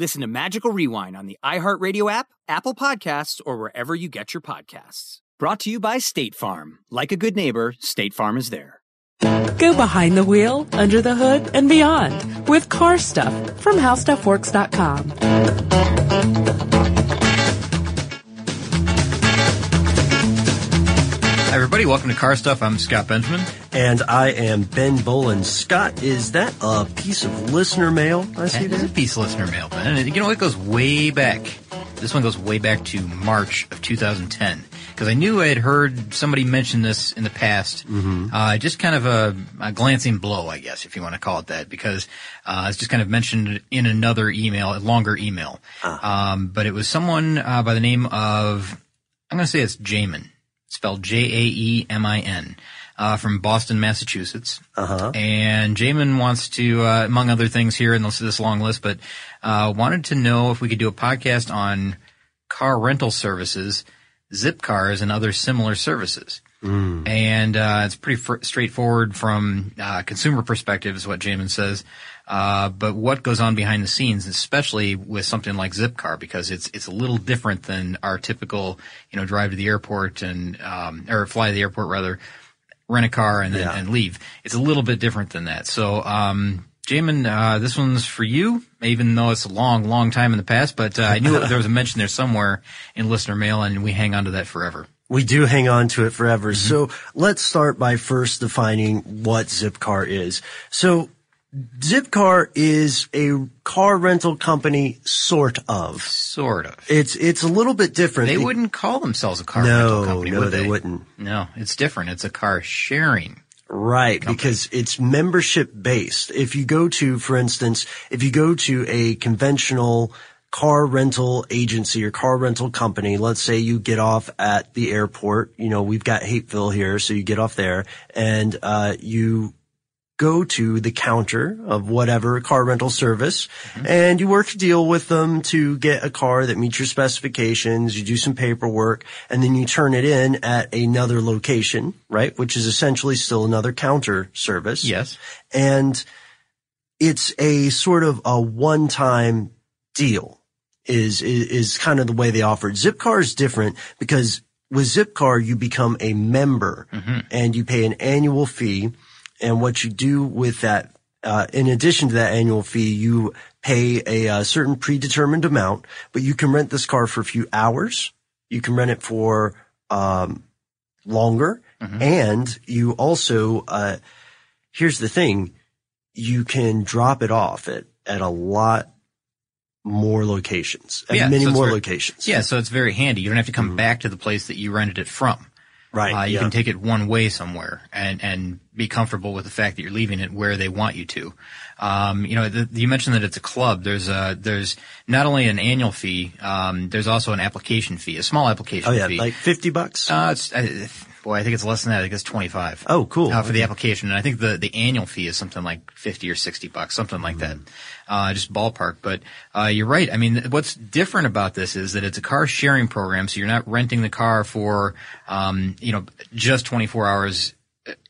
Listen to Magical Rewind on the iHeartRadio app, Apple Podcasts, or wherever you get your podcasts. Brought to you by State Farm. Like a good neighbor, State Farm is there. Go behind the wheel, under the hood, and beyond with car stuff from howstuffworks.com. Hi, everybody. Welcome to Car Stuff. I'm Scott Benjamin. And I am Ben Bowlin. Scott, is that a piece of listener mail I see That is there? a piece of listener mail, Ben. And you know, it goes way back. This one goes way back to March of 2010. Because I knew I had heard somebody mention this in the past. Uh, just kind of a, a glancing blow, I guess, if you want to call it that. Because uh, it's just kind of mentioned in another email, a longer email. Um, but it was someone uh, by the name of, I'm going to say it's Jamin. Spelled J-A-E-M-I-N. Uh, from Boston, Massachusetts. Uh-huh. And Jamin wants to, uh, among other things here in this, this long list, but uh, wanted to know if we could do a podcast on car rental services, zip cars, and other similar services. And uh, it's pretty fr- straightforward from uh, consumer perspective, is what Jamin says. Uh, but what goes on behind the scenes, especially with something like Zipcar, because it's it's a little different than our typical, you know, drive to the airport and um, or fly to the airport rather, rent a car and then Yeah. and leave. It's a little bit different than that. So, um, Jamin, uh, this one's for you, even though it's a long, long time in the past, but uh, I knew there was a mention there somewhere in listener mail and we hang on to that forever. We do hang on to it forever. So let's start by first defining what Zipcar is. So Zipcar is a car rental company, sort of. Sort of. It's it's a little bit different. They wouldn't call themselves a car No, rental company, no, would they they? wouldn't. No, it's different. It's a car sharing. Right, because it's membership based. If you go to, for instance, if you go to a conventional car rental agency or car rental company, let's say you get off at the airport, you know, we've got Hartsfield here, so you get off there and, uh, you go to the counter of whatever car rental service and you work a deal with them to get a car that meets your specifications. You do some paperwork and then you turn it in at another location, right? Which is essentially still another counter service. Yes. And it's a sort of a one-time deal is, is, is kind of the way they offer it. Zipcar is different because with Zipcar, you become a member mm-hmm. and you pay an annual fee. And what you do with that, uh, in addition to that annual fee, you pay a, uh certain predetermined amount, but you can rent this car for a few hours. You can rent it for, um, longer. And you also, uh, here's the thing. You can drop it off at, at a lot more locations, at Yeah, many so more very- locations. Yeah, so it's very handy. You don't have to come back to the place that you rented it from. Right. Uh, you yeah. can take it one way somewhere and, and be comfortable with the fact that you're leaving it where they want you to. Um, you know, the, you mentioned that it's a club. There's a, there's not only an annual fee, um, there's also an application fee, a small application fee. oh yeah, fee. like 50 bucks. uh, it's, uh, boy, I think it's less than that. I think it's 25. Oh, cool. Uh, for the application. And I think the, the annual fee is something like 50 or 60 bucks, something like that. Uh, just ballpark. But, uh, you're right. I mean, what's different about this is that it's a car sharing program. So you're not renting the car for, um, you know, just 24 hours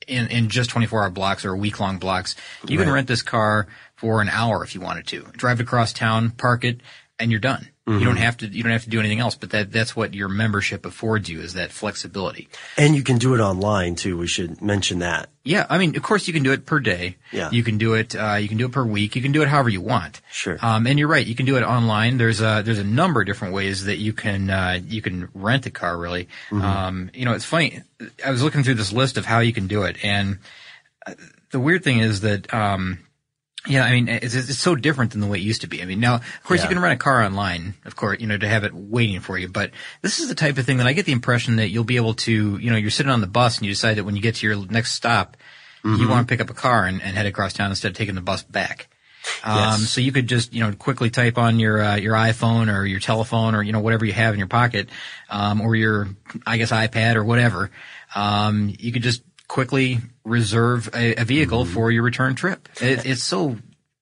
in, in just 24 hour blocks or week long blocks. You can rent this car for an hour if you wanted to. Drive it across town, park it, and you're done. You Mm-hmm. don't have to, you don't have to do anything else, but that, that's what your membership affords you is that flexibility. And you can do it online too. We should mention that. Yeah, I mean, of course, you can do it per day. Yeah. You can do it. Uh, you can do it per week. You can do it however you want. Sure. Um, and you're right. You can do it online. There's a there's a number of different ways that you can uh, you can rent a car. Really. Mm-hmm. Um, you know, it's funny. I was looking through this list of how you can do it, and uh, the weird thing is that. Um, yeah, I mean, it's, it's so different than the way it used to be. I mean, now, of course, you can rent a car online, of course, you know, to have it waiting for you. But this is the type of thing that I get the impression that you'll be able to, you know, you're sitting on the bus and you decide that when you get to your next stop, you want to pick up a car and, and head across town instead of taking the bus back. Um, Yes. so you could just, you know, quickly type on your, uh, your iPhone or your telephone or, you know, whatever you have in your pocket, um, or your, I guess, iPad or whatever. Um, you could just quickly reserve a, a vehicle for your return trip. It, it's so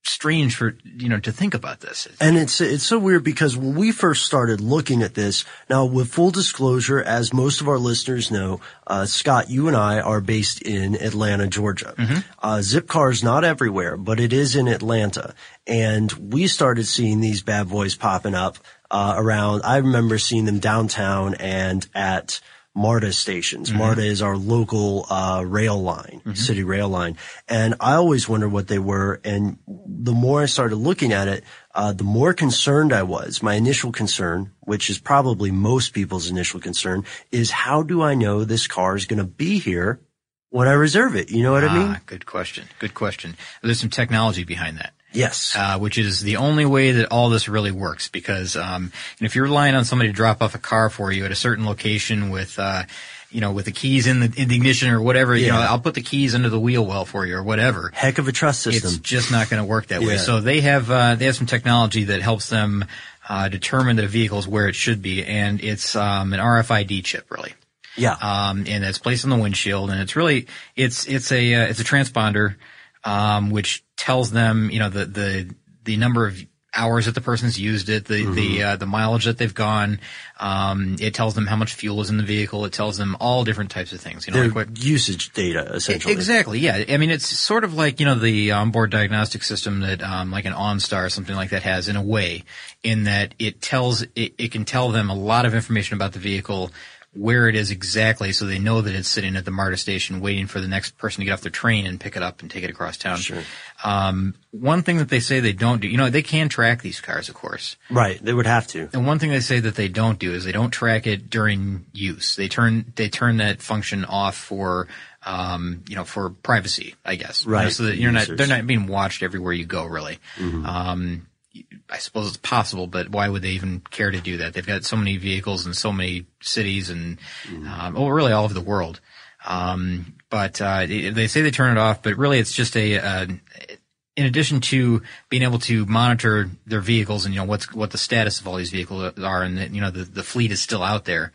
strange for, you know, to think about this. And it's it's so weird because when we first started looking at this, now with full disclosure, as most of our listeners know, uh, Scott, you and I are based in Atlanta, Georgia. Uh, Zipcar is not everywhere, but it is in Atlanta, and we started seeing these bad boys popping up uh, around. I remember seeing them downtown and at. MARTA stations. MARTA is our local uh, rail line, city rail line, and I always wondered what they were. And the more I started looking at it, uh, the more concerned I was. My initial concern, which is probably most people's initial concern, is how do I know this car is going to be here when I reserve it? You know what I mean? Ah, good question. Good question. There's some technology behind that. Yes. uh, which is the only way that all this really works. Because um, and if you're relying on somebody to drop off a car for you at a certain location with, uh, you know, with the keys in the, in the ignition or whatever, you know, I'll put the keys under the wheel well for you or whatever. Heck of a trust system. It's just not going to work that way. So they have uh, they have some technology that helps them uh, determine that a vehicle is where it should be, and it's um, an RFID chip, really yeah. um, and it's placed on the windshield, and it's really it's it's a uh, it's a transponder, um, which tells them you know the the the number of hours that the person's used it, the the uh, the mileage that they've gone. Um, it tells them how much fuel is in the vehicle. It tells them all different types of things. You know, like what usage data, essentially. Exactly. Yeah. I mean, it's sort of like you know the onboard diagnostic system that um, like an OnStar or something like that has in a way, in that it tells it, it can tell them a lot of information about the vehicle, where it is exactly, so they know that it's sitting at the MARTA station waiting for the next person to get off their train and pick it up and take it across town. Sure. Um, one thing that they say they don't do, you know, they can track these cars, of course. Right. They would have to. And one thing they say that they don't do is they don't track it during use. They turn they turn that function off for um, you know for privacy, I guess. You know, Right, so that you're not they're not being watched everywhere you go, really. Um, I suppose it's possible, but why would they even care to do that? They've got so many vehicles in so many cities and um, well, really all over the world. Um, but uh, they say they turn it off, but really it's just a uh, in addition to being able to monitor their vehicles and you know what's what the status of all these vehicles are and that you know the, the fleet is still out there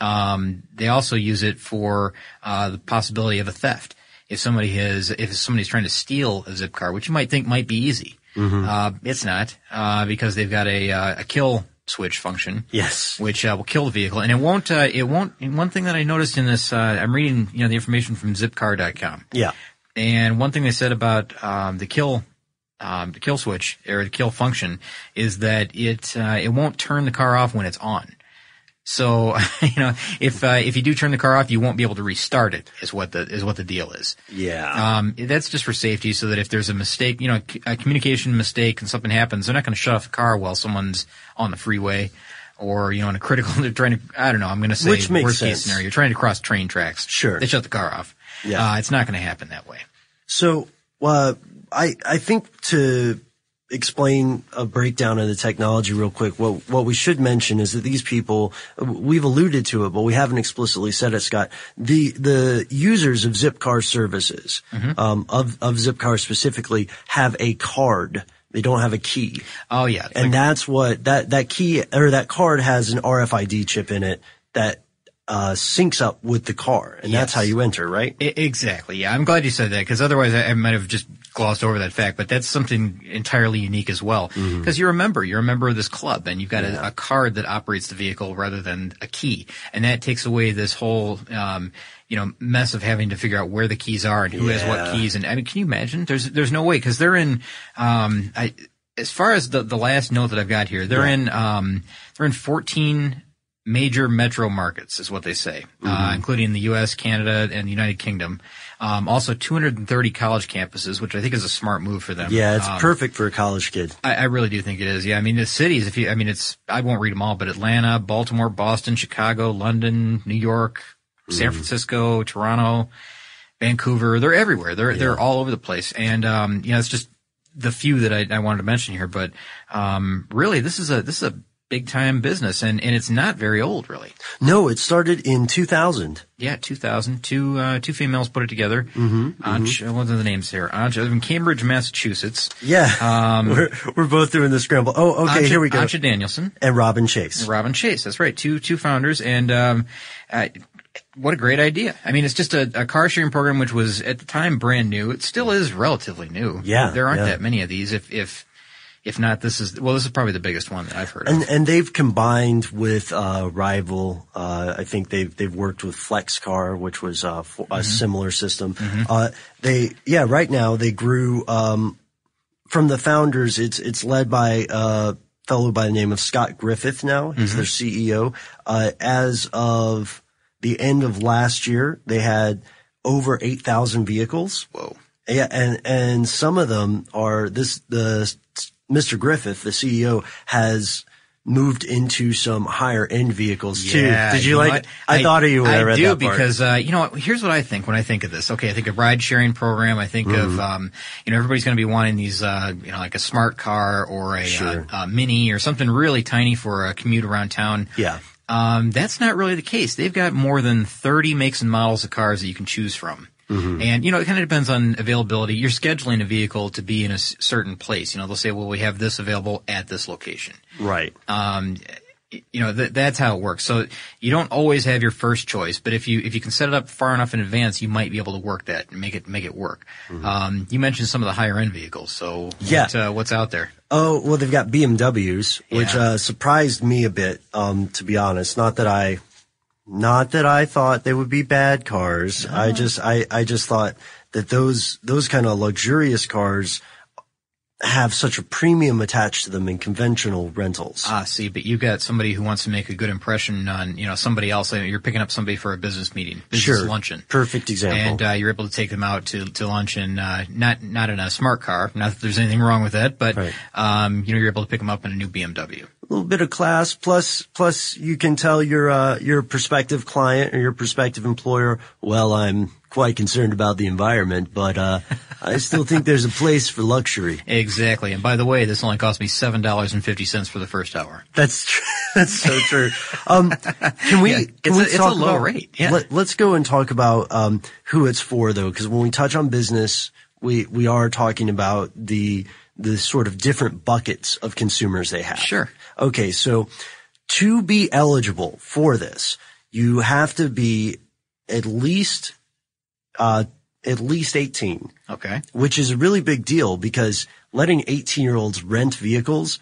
um, they also use it for uh, the possibility of a theft if somebody has if somebody's trying to steal a zip car which you might think might be easy uh, it's not uh, because they've got a, uh, a kill switch function Yes. which uh, will kill the vehicle, and it won't. Uh, it won't. and One thing that I noticed in this, uh, I'm reading, you know, the information from Zipcar.com, Yeah. and one thing they said about um, the kill, um, the kill switch or the kill function is that it uh, it won't turn the car off when it's on. So you know, if uh, if you do turn the car off, you won't be able to restart it. Is what the is what the deal is. Yeah. Um, that's just for safety, so that if there's a mistake, you know, a communication mistake and something happens, they're not going to shut off the car while someone's on the freeway, or you know, in a critical. They're trying to. I don't know. I'm going to say Which makes worst sense. case scenario. You're trying to cross train tracks. Sure. They shut the car off. Yeah. Uh, it's not going to happen that way. So, uh, I, I think to explain a breakdown of the technology real quick, what, what we should mention is that these people, we've alluded to it, but we haven't explicitly said it, Scott. The, the users of Zipcar services, um, of, of Zipcar specifically have a card. They don't have a key. Oh yeah. And that's what, that, that key, or that card has an RFID chip in it that uh, syncs up with the car, and that's how you enter, right? Exactly. Yeah, I'm glad you said that because otherwise I, I might have just glossed over that fact. But that's something entirely unique as well because you're a member. You're a member of this club, and you've got a, a card that operates the vehicle rather than a key, and that takes away this whole. Um, you know, mess of having to figure out where the keys are and who has what keys. And I mean, can you imagine? There's, there's no way because they're in, um, I, as far as the, the last note that I've got here, they're in, um, they're in 14 major metro markets is what they say, Mm-hmm. uh, including the U.S., Canada, and the United Kingdom. Um, also 230 college campuses, which I think is a smart move for them. Yeah, it's Um, perfect for a college kid. I, I really do think it is. Yeah, I mean the cities. If you, I mean it's. I won't read them all, but Atlanta, Baltimore, Boston, Chicago, London, New York, San Francisco, Toronto, Vancouver. They're everywhere. They're they're all over the place. And um, you know, it's just the few that I, I wanted to mention here. But um, really, this is a this is a big time business, and and it's not very old, really. No, it started in 2000. Yeah, 2000. Two, uh, two females put it together. Mm-hmm. Anch, what are the names here? Anch, in Cambridge, Massachusetts. Yeah, Um, we're we're both doing the scramble. Oh, okay, Ancha- here we go. Antje Danielson. and Robin Chase. Robin Chase. That's right. Two two founders, and um, uh, what a great idea. I mean, it's just a, a car sharing program which was at the time brand new. It still is relatively new. Yeah, there aren't yeah. that many of these. If if if not, this is well, this is probably the biggest one that I've heard. And of. and they've combined with uh, Rival. Uh, I think they've they've worked with FlexCar, which was uh, for a similar system. Uh, they yeah, right now they grew um, from the founders. It's it's led by a fellow by the name of Scott Griffith. Now he's their CEO. Uh, as of the end of last year, they had over eight thousand vehicles. Whoa. Yeah, and and some of them are this the Mr. Griffith, the CEO, has moved into some higher end vehicles too. Did you, know like? what? I, thought of you when I, read do that part. because uh, you know? Here's what I think when I think of this. Okay, I think of ride sharing program. I think Mm-hmm. of um, you know everybody's going to be wanting these uh, you know like a smart car or a, Sure. uh, a mini or something really tiny for a commute around town. yeah, Um, that's not really the case. They've got more than 30 makes and models of cars that you can choose from. Mm-hmm. And, you know, it kind of depends on availability. You're scheduling a vehicle to be in a s- certain place. You know, they'll say, well, we have this available at this location. right. Um, you know, th- that's how it works. So you don't always have your first choice, but if you, if you can set it up far enough in advance, you might be able to work that and make it, make it work. Um, you mentioned some of the higher end vehicles. So Mm-hmm. Yeah. what, uh, what's out there? Oh well, they've got BMWs, which Yeah. uh, surprised me a bit. Um, to be honest, not that I, not that I thought they would be bad cars. I just, I, I just thought that those those kind of luxurious cars have such a premium attached to them in conventional rentals. Ah, see, but you've got somebody who wants to make a good impression on, you know, somebody else. You're picking up somebody for a business meeting, business sure, luncheon. Perfect example. And uh, you're able to take them out to, to lunch in uh, not not in a smart car. Not that there's anything wrong with that, but Right. um, you know you're able to pick them up in a new BMW. A little bit of class plus plus you can tell your uh, your prospective client or your prospective employer well i'm quite concerned about the environment but uh, i still think there's a place for luxury Exactly. And by the way, this only cost me seven dollars and fifty cents for the first hour. that's tr- that's so true um, can we Yeah, can it's we a- it's a low about- rate, yeah. let, let's go and talk about um, who it's for though because when we touch on business we we are talking about the the sort of different buckets of consumers they have Sure. Okay, so to be eligible for this, you have to be at least uh, at least 18, Okay. which is a really big deal because letting 18 year olds rent vehicles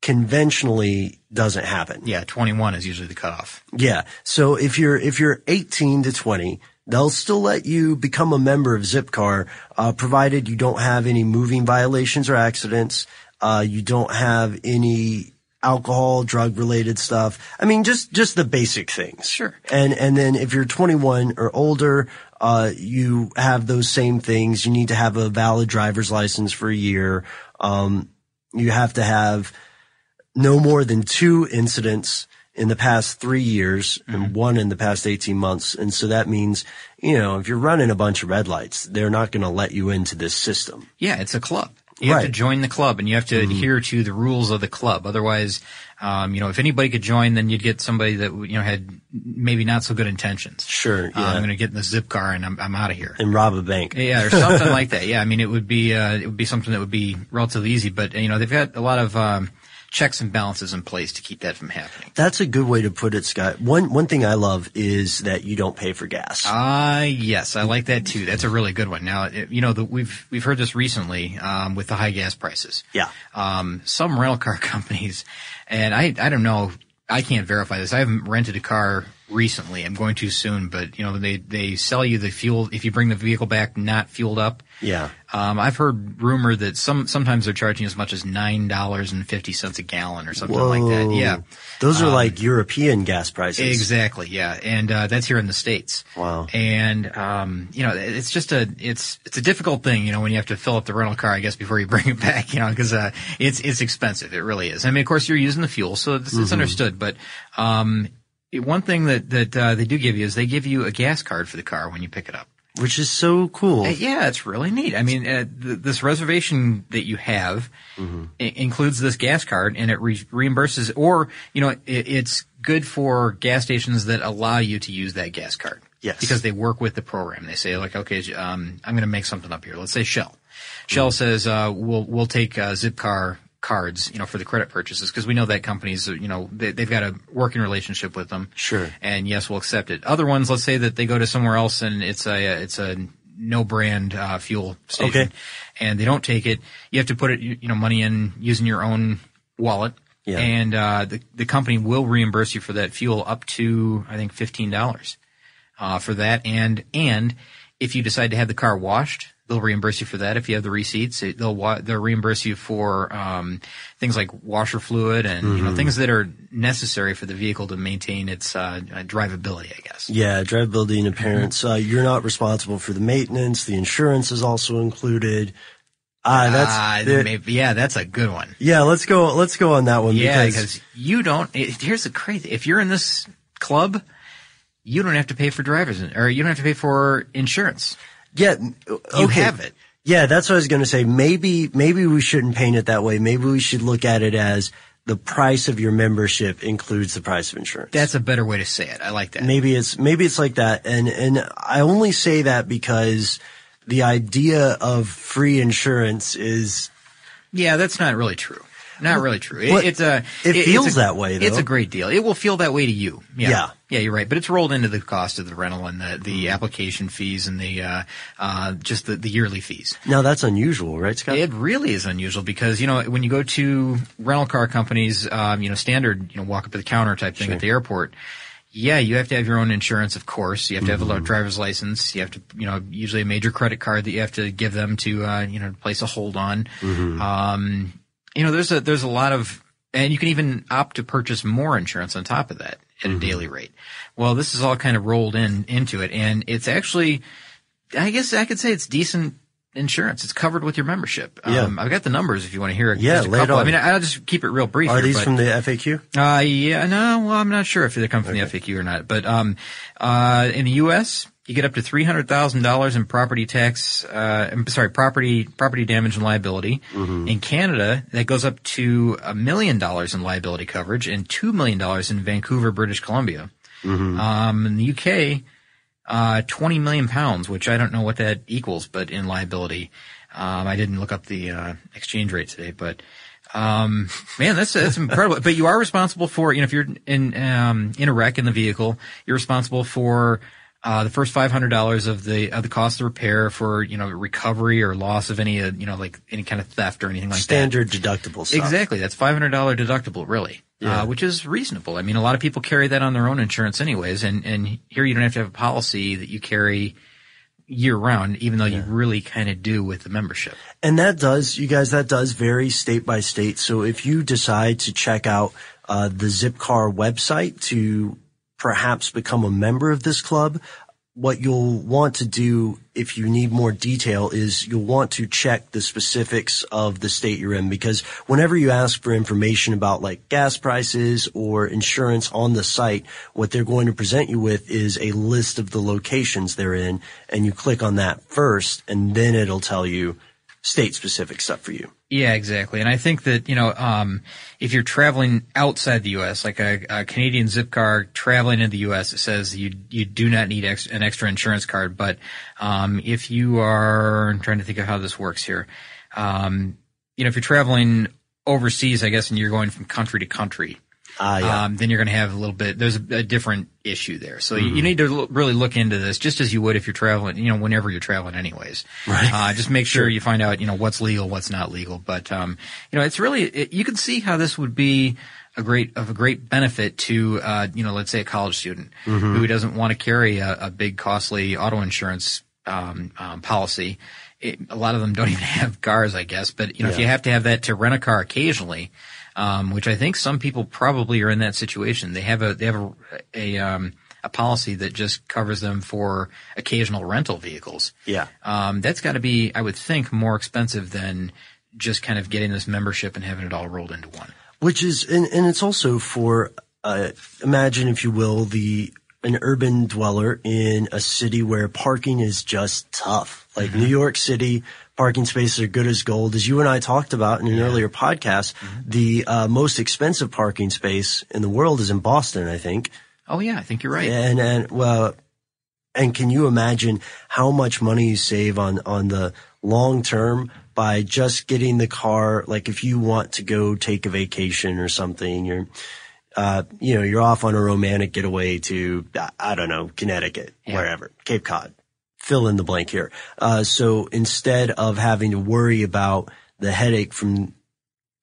conventionally doesn't happen. Yeah, 21 is usually the cutoff. Yeah. So if you're if you're 18 to 20, they'll still let you become a member of Zipcar, uh, provided you don't have any moving violations or accidents. Uh, you don't have any alcohol, drug related stuff. I mean, just just the basic things. Sure. And and then if you're 21 or older, uh, you have those same things. You need to have a valid driver's license for a year. Um, you have to have no more than two incidents in the past three years and one in the past 18 months. And so that means, you know, if you're running a bunch of red lights, they're not going to let you into this system. Yeah, it's a club. You have to join the club and you have to adhere to the rules of the club. Otherwise, um, you know, if anybody could join, then you'd get somebody that, you know, had maybe not so good intentions. Sure. Uh, Yeah. I'm going to get in the zip car and I'm, I'm out of here. and rob a bank. Yeah, or something like that. Yeah, I mean, it would be uh, it would be something that would be relatively easy. But you know, they've got a lot of um, checks and balances in place to keep that from happening. That's a good way to put it, Scott. One one thing I love is that you don't pay for gas. Ah, yes, I like that too. That's a really good one. Now, it- you know, the, we've we've heard this recently um, with the high gas prices. Yeah. Um, some rental car companies, and I I don't know, I can't verify this. I haven't rented a car recently. I'm going to soon, but you know, they they sell you the fuel if you bring the vehicle back not fueled up. Yeah. Um, I've heard rumor that some sometimes they're charging as much as nine dollars and fifty cents a gallon or something like that. Yeah. Those are like European gas prices. Exactly, yeah, and uh, that's here in the states. Wow. And um, you know, it's just a it's it's a difficult thing, you know, when you have to fill up the rental car, I guess, before you bring it back, you know, because uh, it's it's expensive. It really is. I mean, of course, you're using the fuel, so it's, Mm-hmm. it's understood. But um, one thing that that uh, they do give you is they give you a gas card for the car when you pick it up. Which is so cool. Uh, yeah, it's really neat. I mean, uh, th- this reservation that you have Mm-hmm. i- includes this gas card, and it re- reimburses, or you know, it, it's good for gas stations that allow you to use that gas card. Yes. because they work with the program. They say like, okay, um, I'm going to make something up here. Let's say Shell. Shell says uh, we'll we'll take uh, Zipcar cards, you know, for the credit purchases because we know that companies, you know, they, they've got a working relationship with them. Sure. And yes, we'll accept it. Other ones, let's say that they go to somewhere else and it's a it's a no brand uh, fuel station, Okay. and they don't take it. You have to put it, you you know, money in using your own wallet. Yeah. And uh, the the company will reimburse you for that fuel up to I think fifteen dollars uh, for that. And and if you decide to have the car washed, they'll reimburse you for that. If you have the receipts, it- they'll wa- they'll reimburse you for um, things like washer fluid and you know things that are necessary for the vehicle to maintain its uh, uh, drivability. I guess. Yeah, drivability and appearance. Mm-hmm. Uh, you're not responsible for the maintenance. The insurance is also included. Ah, that's Ah, the- maybe, yeah, that's a good one. yeah. Let's go. Let's go on that one. Yeah, because because you don't. It, here's the crazy: if you're in this club, you don't have to pay for drivers, or you don't have to pay for insurance. Yeah, You have it. Yeah, that's what I was going to say. Maybe, maybe we shouldn't paint it that way. Maybe we should look at it as the price of your membership includes the price of insurance. That's a better way to say it. I like that. maybe it's maybe it's like that and and I only say that because the idea of free insurance is Yeah, that's not really true. Not really true. It, it's a. it it's feels a- that way, It's a great deal. It will feel that way to you. Yeah. Yeah. Yeah, you're right. But it's rolled into the cost of the rental and the, Mm-hmm. the application fees and the uh, uh, just the, the yearly fees. now that's unusual, right, Scott? It really is unusual because you know when you go to rental car companies, um, you know standard, you know walk up to the counter type thing at the airport. Yeah, you have to have your own insurance, of course. You have to have a Mm-hmm. driver's license. You have to, you know, usually a major credit card that you have to give them to, uh, you know, place a hold on. Mm-hmm. Um, you know, there's a there's a lot of, and you can even opt to purchase more insurance on top of that at Mm-hmm. a daily rate. Well, this is all kind of rolled in into it, and it's actually, I guess I could say it's decent insurance. It's covered with your membership. Yeah. Um, I've got the numbers if you want to hear it. Yeah, lay. I mean, I'll just keep it real brief. Are here, these but- from the FAQ? uh, yeah, no, well, I'm not sure if they come from the FAQ or not, but, um, uh, in the U.S., you get up to $300,000 in property tax, uh, I'm sorry, property, property damage and liability. In Canada, that goes up to a million dollars in liability coverage and $2 million in Vancouver, British Columbia. Um, in the UK, uh, 20 million pounds, which I don't know what that equals, but in liability. Um, I didn't look up the, uh, exchange rate today, but, um, man, that's, that's incredible. But you are responsible for, you know, if you're in, um, in a wreck in the vehicle, you're responsible for, uh, the first $500 of the, of the cost of repair for, you know, recovery or loss of any, uh, you know, like any kind of theft or anything like that. Standard deductible stuff. Exactly. That's five hundred dollar deductible, really, uh, which is reasonable. I mean, a lot of people carry that on their own insurance, anyways, and and here you don't have to have a policy that you carry year round, even though you really kind of do with the membership. And that does, you guys, that does vary state by state. So if you decide to check out uh, the Zipcar website to perhaps become a member of this club, what you'll want to do if you need more detail is you'll want to check the specifics of the state you're in. Because whenever you ask for information about like gas prices or insurance on the site, what they're going to present you with is a list of the locations they're in and you click on that first and then it'll tell you state specific stuff for you. Yeah, exactly. And I think that, you know, um, if you're traveling outside the U.S., like a, a Canadian zip car traveling in the U.S., it says you, you do not need ex- an extra insurance card. But, um, if you are, I'm trying to think of how this works here. Um, you know, if you're traveling overseas, I guess, and you're going from country to country, Ah, yeah. um, then you're going to have a little bit. There's a, a different issue there, so you- you Mm-hmm. need to l- really look into this, just as you would if you're traveling. You know, whenever you're traveling, anyways. Right. Uh, just make sure you find out, you know, what's legal, what's not legal. But um, you know, it's really it, you can see how this would be a great of a great benefit to uh, you know, let's say a college student Mm-hmm. who doesn't want to carry a, a big costly auto insurance um, um, policy. It, a lot of them don't even have cars, I guess. But you know, if you have to have that to rent a car occasionally, um, which I think some people probably are in that situation. They have a they have a a, um, a policy that just covers them for occasional rental vehicles. Yeah. Um, that's got to be, I would think, more expensive than just kind of getting this membership and having it all rolled into one. Which is, and, and it's also for, uh, imagine if you will, the, an urban dweller in a city where parking is just tough. Like New York City, parking spaces are good as gold. As you and I talked about in an earlier podcast, the uh, most expensive parking space in the world is in Boston, I think. Oh yeah, I think you're right. And, and, well, and can you imagine how much money you save on, on the long term by just getting the car? Like if you want to go take a vacation or something, you're, uh, you know, you're off on a romantic getaway to, I- I don't know, Connecticut, Yeah. wherever, Cape Cod, fill in the blank here. Uh, so instead of having to worry about the headache from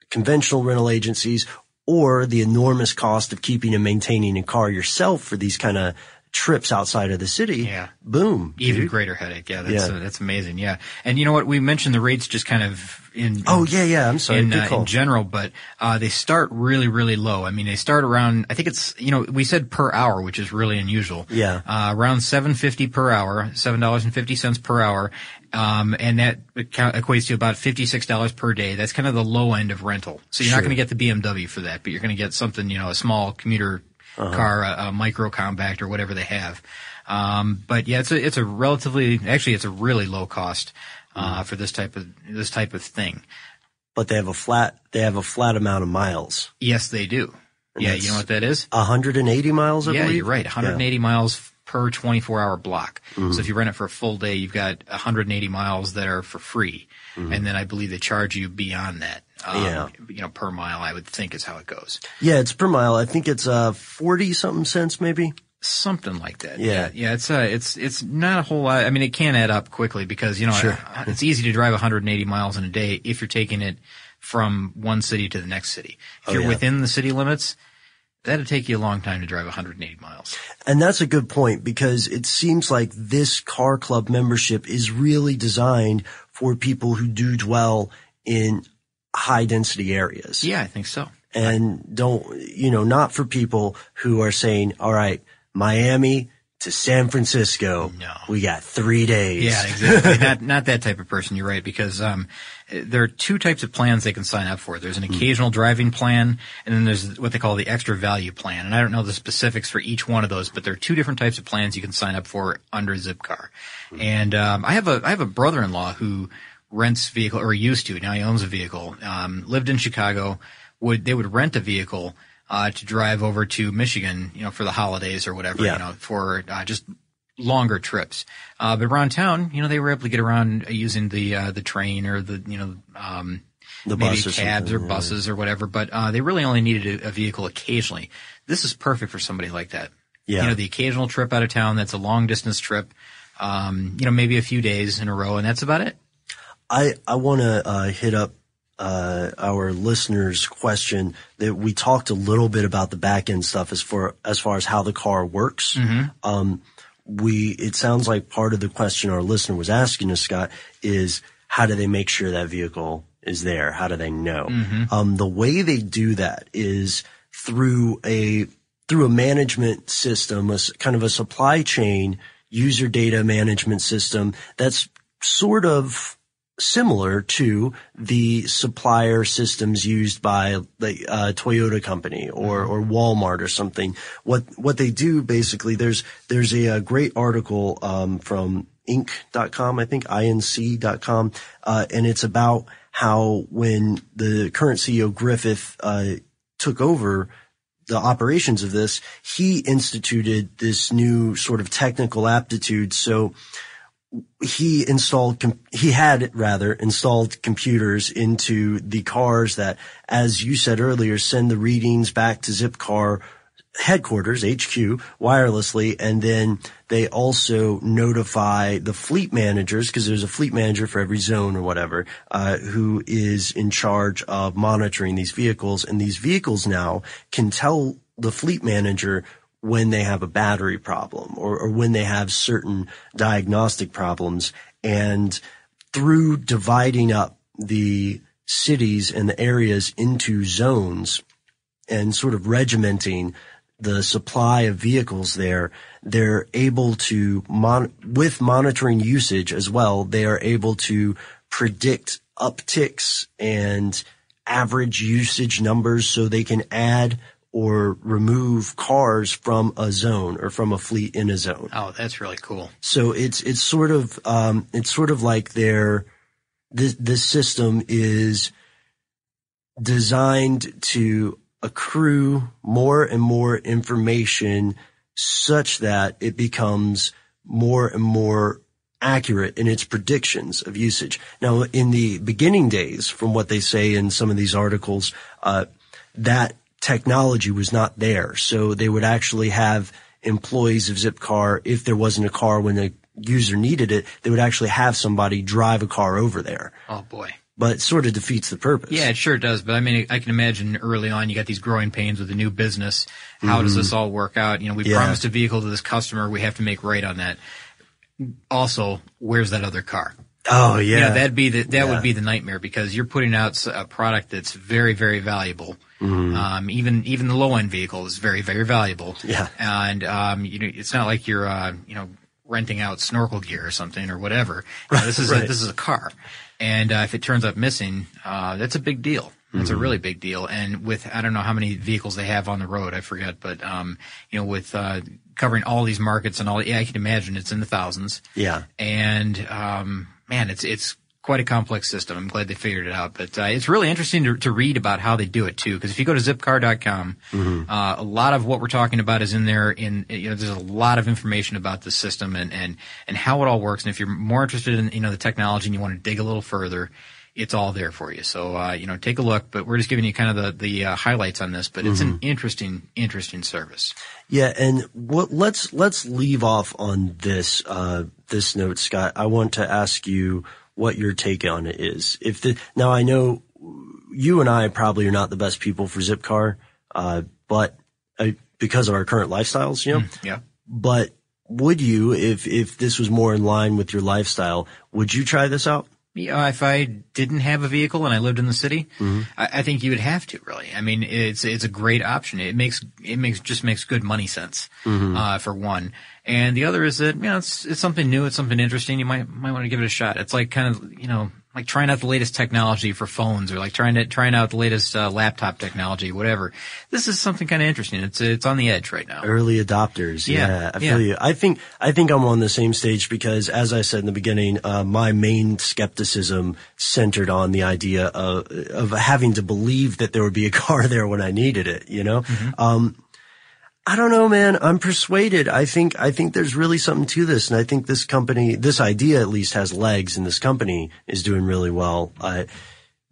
conventional rental agencies or the enormous cost of keeping and maintaining a car yourself for these kind of trips outside of the city. Yeah. Boom. Even dude. greater headache. Yeah, that's Yeah. Uh, that's amazing. Yeah, and you know what? We mentioned the rates just kind of in. Oh yeah, yeah. I'm sorry. in, uh, in general, but uh, they start really, really low. I mean, they start around. I think it's you know we said per hour, which is really unusual. Yeah. uh, around seven fifty per hour, seven dollars and fifty cents per hour, um, and that equates to about fifty six dollars per day. That's kind of the low end of rental. So you're not going to get the BMW for that, but you're going to get something you know a small commuter Uh-huh. car, a, a micro compact or whatever they have. Um, but yeah, it's a it's a relatively actually it's a really low cost Mm-hmm. uh, for this type of this type of thing. but they have a flat. They have a flat amount of miles. Yes, they do. yeah, you know what that is? 180 miles. I yeah, believe. you're right. 180 miles f- per 24 hour block. Mm-hmm. So if you rent it for a full day, you've got 180 miles that are for free. And then I believe they charge you beyond that. Um, Mm-hmm. Yeah. You know, per mile, I would think is how it goes. Yeah, it's per mile. I think it's uh 40 something cents maybe. Something like that. Yeah. Yeah. It's, uh, it's, it's not a whole lot. I mean, it can add up quickly because, you know, Sure. it's easy to drive 180 miles in a day if you're taking it from one city to the next city. If Oh, you're yeah. within the city limits, that'd take you a long time to drive 180 miles. And that's a good point because it seems like this car club membership is really designed for people who do dwell in high density areas. Yeah, I think so. And don't, you know, not for people who are saying, all right, Miami to San Francisco. No. We got three days. Yeah, exactly. not not that type of person. You're right because um, there are two types of plans they can sign up for. There's an occasional driving plan, and then there's what they call the extra value plan. And I don't know the specifics for each one of those, but there are two different types of plans you can sign up for under Zipcar. And um, I have a I have a brother-in-law who rents vehicle or used to now he owns a vehicle. Um, lived in Chicago. Would they would rent a vehicle. Uh, to drive over to Michigan, you know, for the holidays or whatever, Yeah. you know, for uh, just longer trips. Uh, but around town, you know, they were able to get around using the uh, the train or the you know um, The maybe bus cabs or something, yeah. buses or whatever. But uh, they really only needed a, a vehicle occasionally. This is perfect for somebody like that. Yeah. You know, the occasional trip out of town that's a long distance trip. Um, you know, maybe a few days in a row, and that's about it. I, I want to uh, hit up uh, our listeners' question that we talked a little bit about the back end stuff as far as far as how the car works. Um, we it sounds like part of the question our listener was asking us, Scott, is how do they make sure that vehicle is there? How do they know? Um, the way they do that is through a through a management system, a kind of a supply chain user data management system that's sort of similar to the supplier systems used by the uh, Toyota company or or Walmart or something. What what they do basically there's there's a, uh great article um, from Inc.com I think inc.com uh, and it's about how when the current CEO Griffith uh, took over the operations of this, he instituted this new sort of technical aptitude. So he installed, he had rather installed computers into the cars that, as you said earlier, send the readings back to Zipcar headquarters, HQ, wirelessly, and then they also notify the fleet managers, because there's a fleet manager for every zone or whatever, uh, who is in charge of monitoring these vehicles. And these vehicles now can tell the fleet manager when they have a battery problem or, or when they have certain diagnostic problems. And through dividing up the cities and the areas into zones and sort of regimenting the supply of vehicles there, they're able to mon- with monitoring usage as well, they are able to predict upticks and average usage numbers so they can add or remove cars from a zone or from a fleet in a zone. Oh, that's really cool. So it's it's sort of um, it's sort of like their this this system is designed to accrue more and more information such that it becomes more and more accurate in its predictions of usage. Now, in the beginning days, from what they say in some of these articles, uh, that technology was not there. So they would actually have employees of Zipcar, if there wasn't a car when the user needed it, they would actually have somebody drive a car over there. Oh boy. But it sort of defeats the purpose. Yeah, it sure does. But I mean, I can imagine early on you got these growing pains with a new business. How does this mm-hmm. all work out? You know, we Yeah. promised a vehicle to this customer. We have to make right on that. Also, where's that other car? Oh yeah. You know, that'd be the, that Yeah. would be the nightmare because you're putting out a product that's very, very valuable. Mm-hmm. Um, even, even the low end vehicle is very, very valuable. Yeah. And, um, you know, it's not like you're, uh, you know, renting out snorkel gear or something or whatever. You know, this is, a, this is a car. And, uh, if it turns up missing, uh, that's a big deal. That's Mm-hmm. a really big deal. And with, I don't know how many vehicles they have on the road, I forget, but, um, you know, with, uh, covering all these markets and all, yeah, I can imagine it's in the thousands yeah. and um, man, it's it's quite a complex system. I'm glad they figured it out, but uh, it's really interesting to, to read about how they do it too. Because if you go to Zipcar.com, uh, a lot of what we're talking about is in there. In you know, there's a lot of information about the system and and and how it all works. And if you're more interested in you know the technology and you want to dig a little further. It's all there for you. So, uh, you know, take a look, but we're just giving you kind of the, the uh, highlights on this, but it's an interesting, interesting service. Yeah, and what, let's let's leave off on this uh, this note, Scott. I want to ask you what your take on it is. If the now I know you and I probably are not the best people for Zipcar, uh, but uh, because of our current lifestyles, you know. Yeah. But would you, if if this was more in line with your lifestyle, would you try this out? Yeah, if I didn't have a vehicle and I lived in the city, Mm-hmm. I, I think you would have to really. I mean, it's it's a great option. It makes it makes just makes good money sense Mm-hmm. uh, for one, and the other is that you know it's it's something new, it's something interesting. You might might want to give it a shot. It's like kind of you know like trying out the latest technology for phones or like trying to trying out the latest uh, laptop technology, whatever. This is something kind of interesting. It's it's on the edge right now. Early adopters. Yeah, Yeah, I yeah. feel you. I think, I think I'm on the same stage because as I said in the beginning, uh, my main skepticism centered on the idea of, of having to believe that there would be a car there when I needed it, you know? Um, I don't know, man. I'm persuaded. I think, I think there's really something to this. And I think this company, this idea at least has legs and this company is doing really well. Uh,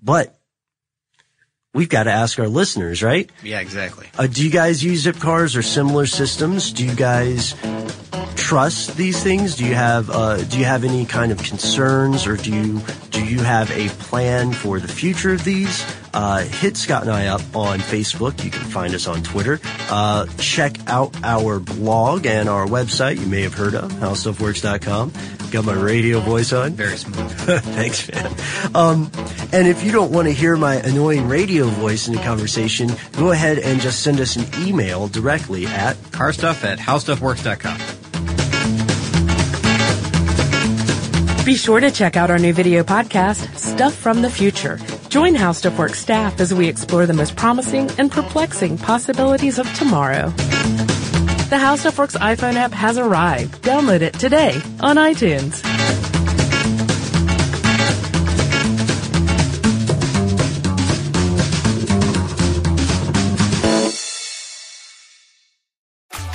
but we've got to ask our listeners, right? Yeah, exactly. Uh, do you guys use zip cars or similar systems? Do you guys trust these things? Do you have uh, do you have any kind of concerns, or do you do you have a plan for the future of these? Uh, hit Scott and I up on Facebook. You can find us on Twitter. Uh, check out our blog and our website. You may have heard of howstuffworks.com. Got my radio voice on. Very smooth. Thanks, man. Um, and if you don't want to hear my annoying radio voice in the conversation, go ahead and just send us an email directly at Car stuff at howstuffworks.com. Be sure to check out our new video podcast, Stuff from the Future. Join How Stuff Works staff as we explore the most promising and perplexing possibilities of tomorrow. The How Stuff Works iPhone app has arrived. Download it today on iTunes.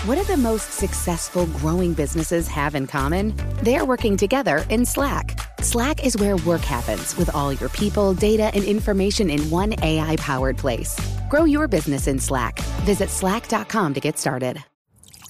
What do the most successful growing businesses have in common? They're working together in Slack. Slack is where work happens with all your people, data, and information in one AI powered place. Grow your business in Slack. Visit slack.com to get started.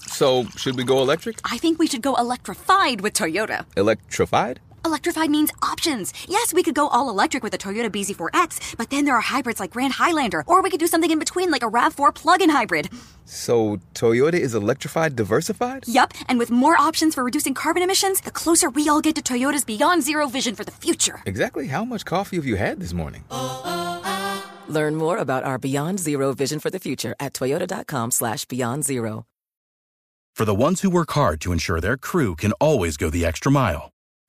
So, should we go electric? I think we should go electrified with Toyota. Electrified? Electrified means options. Yes, we could go all electric with the Toyota BZ4X, but then there are hybrids like Grand Highlander, or we could do something in between like a RAV4 plug-in hybrid. So, Toyota is electrified diversified? Yup, and with more options for reducing carbon emissions, the closer we all get to Toyota's beyond zero vision for the future. Exactly how much coffee have you had this morning? Learn more about our Beyond Zero vision for the future at toyota.com slash beyond zero. For the ones who work hard to ensure their crew can always go the extra mile,